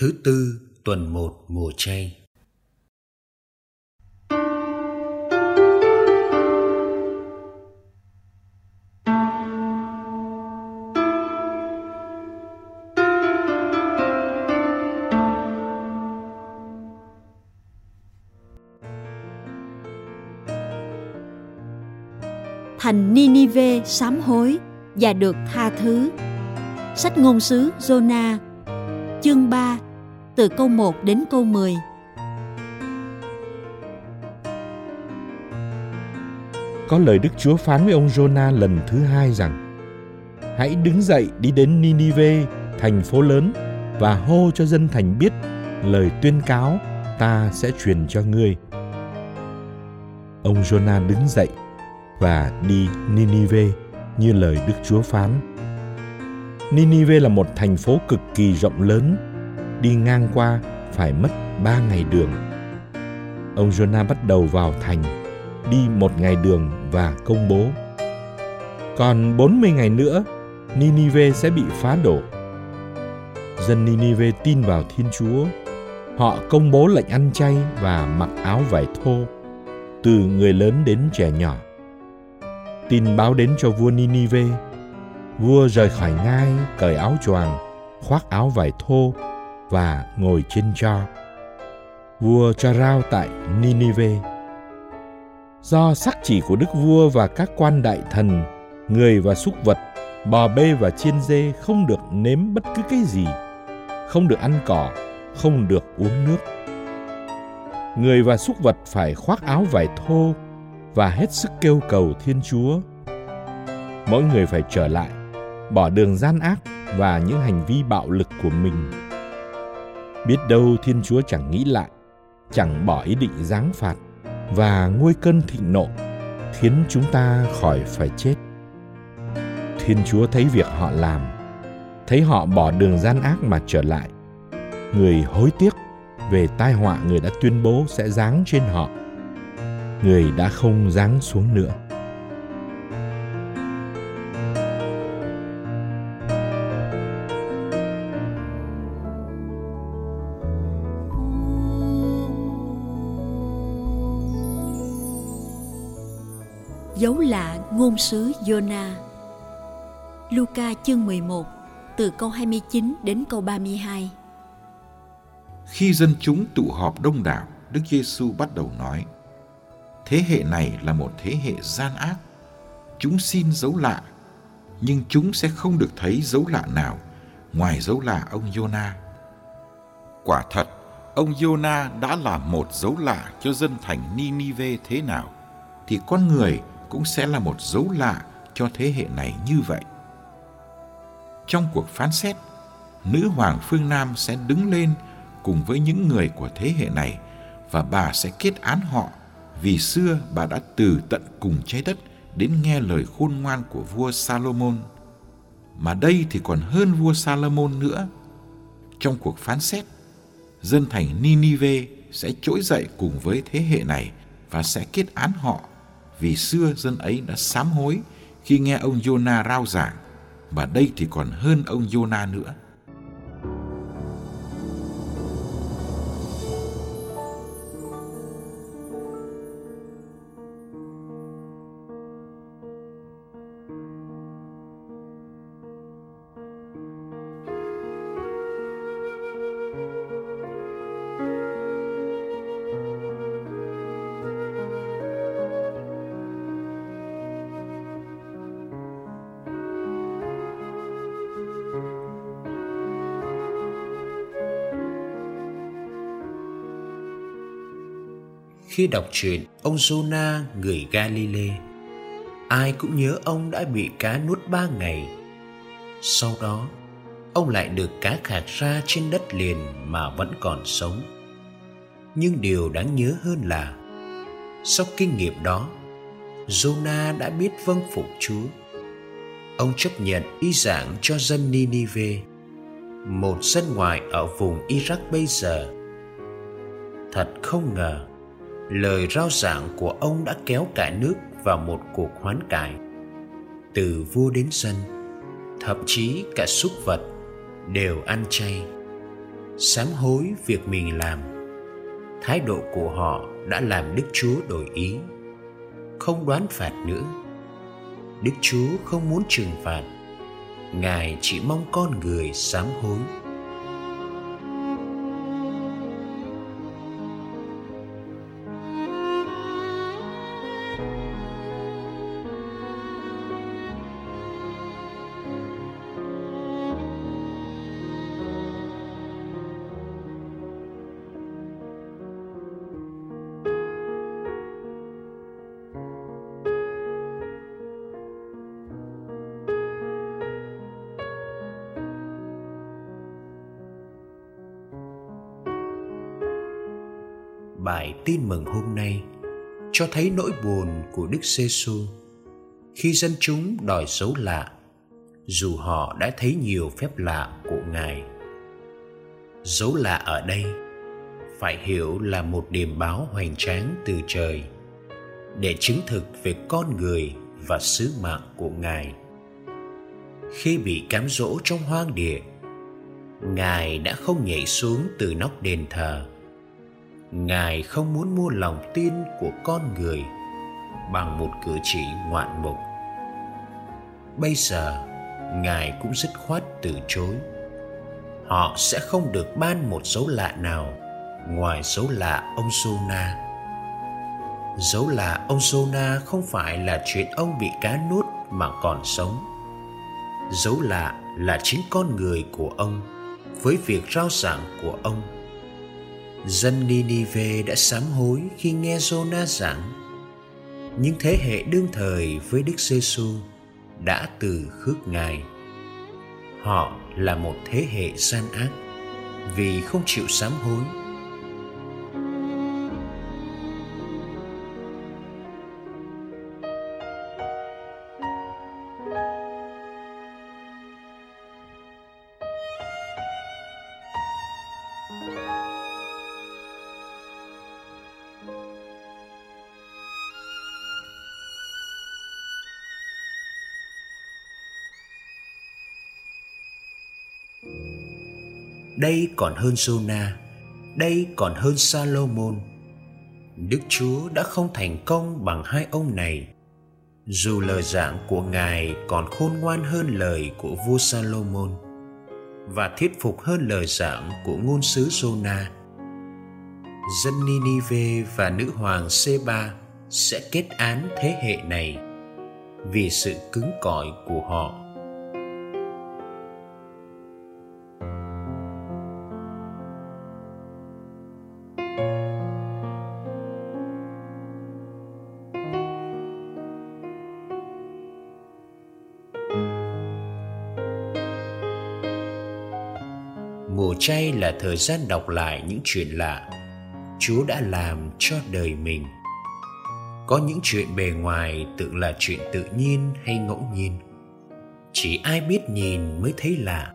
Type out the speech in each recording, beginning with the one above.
Thứ tư, tuần 1 mùa chay thành Ninive sám hối và được tha thứ. Sách ngôn sứ Jonah, chương 3 từ câu 1 đến câu 10. Có lời Đức Chúa phán với ông Jonah lần thứ hai rằng Hãy đứng dậy đi đến Ninive, thành phố lớn và hô cho dân thành biết lời tuyên cáo ta sẽ truyền cho ngươi. Ông Jonah đứng dậy và đi Ninive như lời Đức Chúa phán. Ninive là một thành phố cực kỳ rộng lớn, đi ngang qua phải mất ba ngày đường. Ông Jonah bắt đầu vào thành, đi một ngày đường và công bố. Còn 40 ngày nữa, Ninive sẽ bị phá đổ. Dân Ninive tin vào Thiên Chúa. Họ công bố lệnh ăn chay và mặc áo vải thô, từ người lớn đến trẻ nhỏ tin báo đến cho vua Ninive. Vua rời khỏi ngai, cởi áo choàng, khoác áo vải thô và ngồi trên cho. Vua cho rao tại Ninive. Do sắc chỉ của đức vua và các quan đại thần, người và súc vật, bò bê và chiên dê không được nếm bất cứ cái gì, không được ăn cỏ, không được uống nước. Người và súc vật phải khoác áo vải thô và hết sức kêu cầu Thiên Chúa. Mỗi người phải trở lại, bỏ đường gian ác và những hành vi bạo lực của mình. Biết đâu Thiên Chúa chẳng nghĩ lại, chẳng bỏ ý định giáng phạt và nguôi cơn thịnh nộ, khiến chúng ta khỏi phải chết. Thiên Chúa thấy việc họ làm, thấy họ bỏ đường gian ác mà trở lại. Người hối tiếc về tai họa người đã tuyên bố sẽ giáng trên họ người đã không giáng xuống nữa Dấu lạ ngôn sứ Jonah Luca chương 11 từ câu 29 đến câu 32 Khi dân chúng tụ họp đông đảo, Đức Giêsu bắt đầu nói: Thế hệ này là một thế hệ gian ác. Chúng xin dấu lạ, nhưng chúng sẽ không được thấy dấu lạ nào ngoài dấu lạ ông Jonah. Quả thật, ông Jonah đã làm một dấu lạ cho dân thành Ninive thế nào, thì con người cũng sẽ là một dấu lạ cho thế hệ này như vậy. Trong cuộc phán xét, nữ hoàng phương Nam sẽ đứng lên cùng với những người của thế hệ này và bà sẽ kết án họ vì xưa bà đã từ tận cùng trái đất đến nghe lời khôn ngoan của vua Salomon. Mà đây thì còn hơn vua Salomon nữa. Trong cuộc phán xét, dân thành Ninive sẽ trỗi dậy cùng với thế hệ này và sẽ kết án họ vì xưa dân ấy đã sám hối khi nghe ông Jonah rao giảng, và đây thì còn hơn ông Jonah nữa. Khi đọc truyện ông Jonah người Galilee, ai cũng nhớ ông đã bị cá nuốt ba ngày. Sau đó, ông lại được cá khạc ra trên đất liền mà vẫn còn sống. Nhưng điều đáng nhớ hơn là, sau kinh nghiệm đó, Jonah đã biết vâng phục Chúa. Ông chấp nhận y giảng cho dân Ninive, một dân ngoại ở vùng Iraq bây giờ. Thật không ngờ, lời rao giảng của ông đã kéo cả nước vào một cuộc hoán cải. Từ vua đến dân, thậm chí cả súc vật đều ăn chay. Sám hối việc mình làm, thái độ của họ đã làm đức chúa đổi ý. Không đoán phạt nữa. Đức chúa không muốn trừng phạt. Ngài chỉ mong con người sám hối. Bài tin mừng hôm nay cho thấy nỗi buồn của Đức giê -xu khi dân chúng đòi dấu lạ dù họ đã thấy nhiều phép lạ của Ngài. Dấu lạ ở đây phải hiểu là một điềm báo hoành tráng từ trời để chứng thực về con người và sứ mạng của Ngài. Khi bị cám dỗ trong hoang địa, Ngài đã không nhảy xuống từ nóc đền thờ ngài không muốn mua lòng tin của con người bằng một cử chỉ ngoạn mục bây giờ, ngài cũng dứt khoát từ chối họ sẽ không được ban một dấu lạ nào ngoài dấu lạ ông Sona. Dấu lạ ông Sona không phải là chuyện ông bị cá nuốt mà còn sống. Dấu lạ là chính con người của ông với việc rao giảng của ông dân Ninive đã sám hối khi nghe Jonah giảng. Những thế hệ đương thời với Đức Giêsu đã từ khước Ngài. Họ là một thế hệ gian ác vì không chịu sám hối đây còn hơn Jonah, đây còn hơn Salomon. Đức Chúa đã không thành công bằng hai ông này. Dù lời giảng của Ngài còn khôn ngoan hơn lời của vua Salomon và thuyết phục hơn lời giảng của ngôn sứ Jonah. Dân Ninive và nữ hoàng Seba sẽ kết án thế hệ này vì sự cứng cỏi của họ mùa chay là thời gian đọc lại những chuyện lạ. Chúa đã làm cho đời mình. Có những chuyện bề ngoài tưởng là chuyện tự nhiên hay ngẫu nhiên. Chỉ ai biết nhìn mới thấy lạ.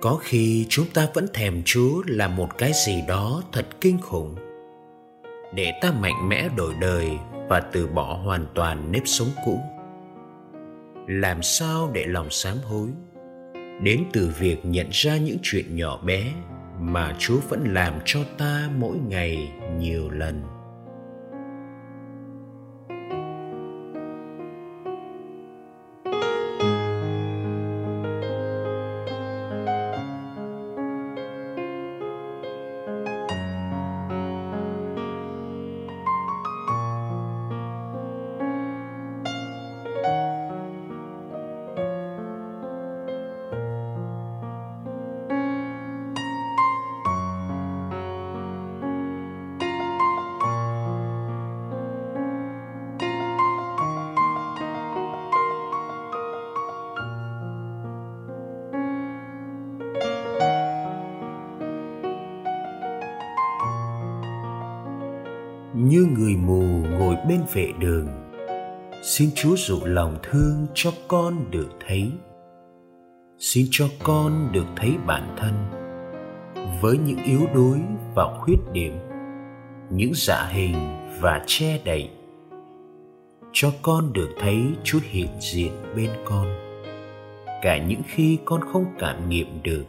Có khi chúng ta vẫn thèm chúa là một cái gì đó thật kinh khủng. Để ta mạnh mẽ đổi đời và từ bỏ hoàn toàn nếp sống cũ. Làm sao để lòng sám hối? Đến từ việc nhận ra những chuyện nhỏ bé mà chúa vẫn làm cho ta mỗi ngày nhiều lần. Như người mù ngồi bên vệ đường. Xin chúa dụ lòng thương cho con được thấy. Xin cho con được thấy bản thân với những yếu đuối và khuyết điểm, những dạ hình và che đậy. Cho con được thấy chúa hiện diện bên con. Cả những khi con không cảm nghiệm được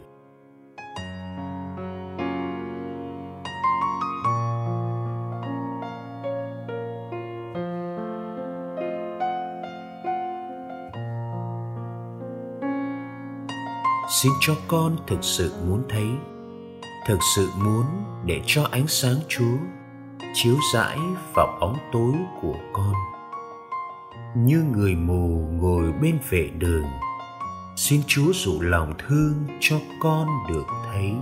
xin cho con thực sự muốn thấy, thực sự muốn để cho ánh sáng chúa chiếu rãi vào bóng tối của con. Như người mù ngồi bên vệ đường, xin chúa dụ lòng thương cho con được thấy.